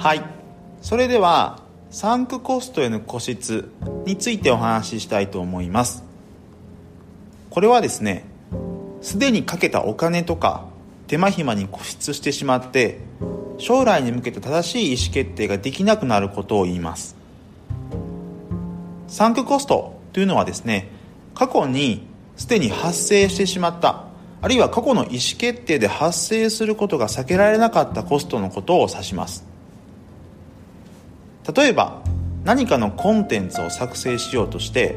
はい。それではサンクコストへの固執についてお話ししたいと思います。これはですねすでにかけたお金とか手間暇に固執してしまって将来に向けて正しい意思決定ができなくなることを言います。サンクコストというのはですね過去にすでに発生してしまったあるいは過去の意思決定で発生することが避けられなかったコストのことを指します。例えば何かのコンテンツを作成しようとして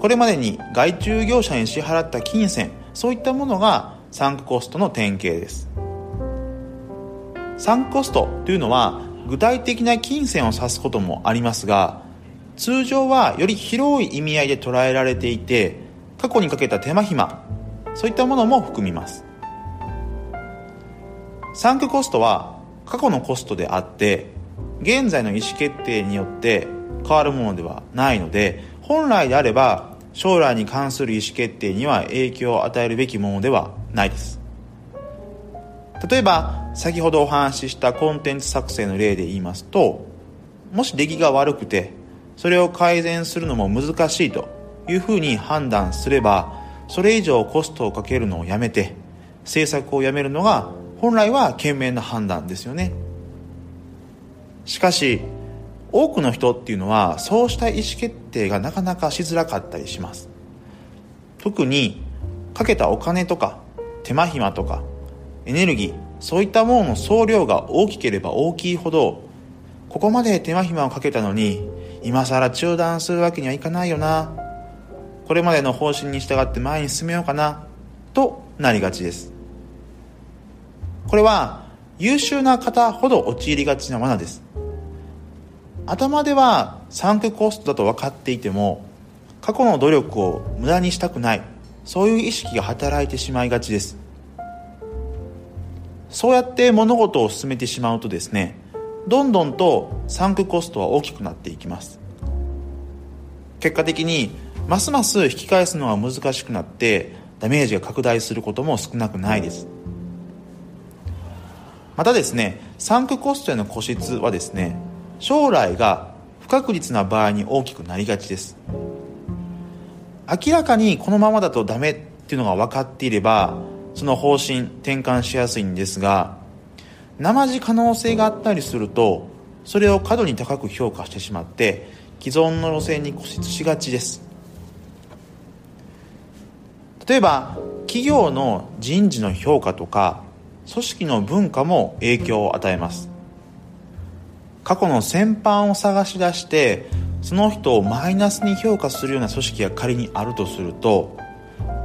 これまでに外注業者に支払った金銭そういったものがサンクコストの典型です。サンクコストというのは具体的な金銭を指すこともありますが通常はより広い意味合いで捉えられていて過去にかけた手間暇そういったものも含みます。サンクコストは過去のコストであって現在の意思決定によって変わるものではないので本来であれば将来に関する意思決定には影響を与えるべきものではないです。例えば先ほどお話ししたコンテンツ作成の例で言いますともし出来が悪くてそれを改善するのも難しいというふうに判断すればそれ以上コストをかけるのをやめて制作をやめるのが本来は賢明な判断ですよね。しかし多くの人っていうのはそうした意思決定がなかなかしづらかったりします。特にかけたお金とか手間暇とかエネルギーそういったものの総量が大きければ大きいほどここまで手間暇をかけたのに今更中断するわけにはいかないよな。これまでの方針に従って前に進めようかなとなりがちです。これは優秀な方ほど陥りがちな罠です。頭ではサンクコストだと分かっていても過去の努力を無駄にしたくない。そういう意識が働いてしまいがちです。そうやって物事を進めてしまうとですねどんどんとサンクコストは大きくなっていきます。結果的にますます引き返すのは難しくなってダメージが拡大することも少なくないです。またですねサンクコストへの固執はですね将来が不確実な場合に大きくなりがちです。明らかにこのままだとダメっていうのが分かっていればその方針転換しやすいんですが生地可能性があったりするとそれを過度に高く評価してしまって既存の路線に固執しがちです。例えば企業の人事の評価とか組織の文化も影響を与えます。過去の先般を探し出してその人をマイナスに評価するような組織が仮にあるとすると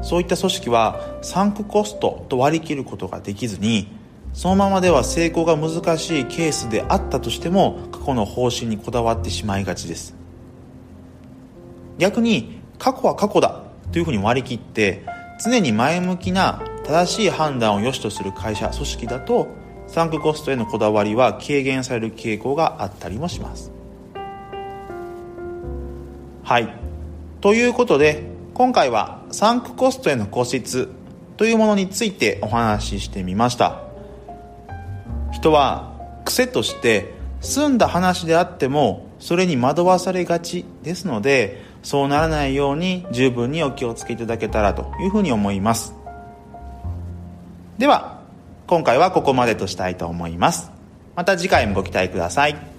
そういった組織はサンクコストと割り切ることができずにそのままでは成功が難しいケースであったとしても過去の方針にこだわってしまいがちです。逆に過去は過去だというふうに割り切って常に前向きな正しい判断を良しとする会社組織だとサンクコストへのこだわりは軽減される傾向があったりもします。はい。ということで今回はサンクコストへの固執というものについてお話ししてみました。人は癖として済んだ話であってもそれに惑わされがちですのでそうならないように十分にお気をつけいただけたらというふうに思います。では今回はここまでとしたいと思います。また次回もご期待ください。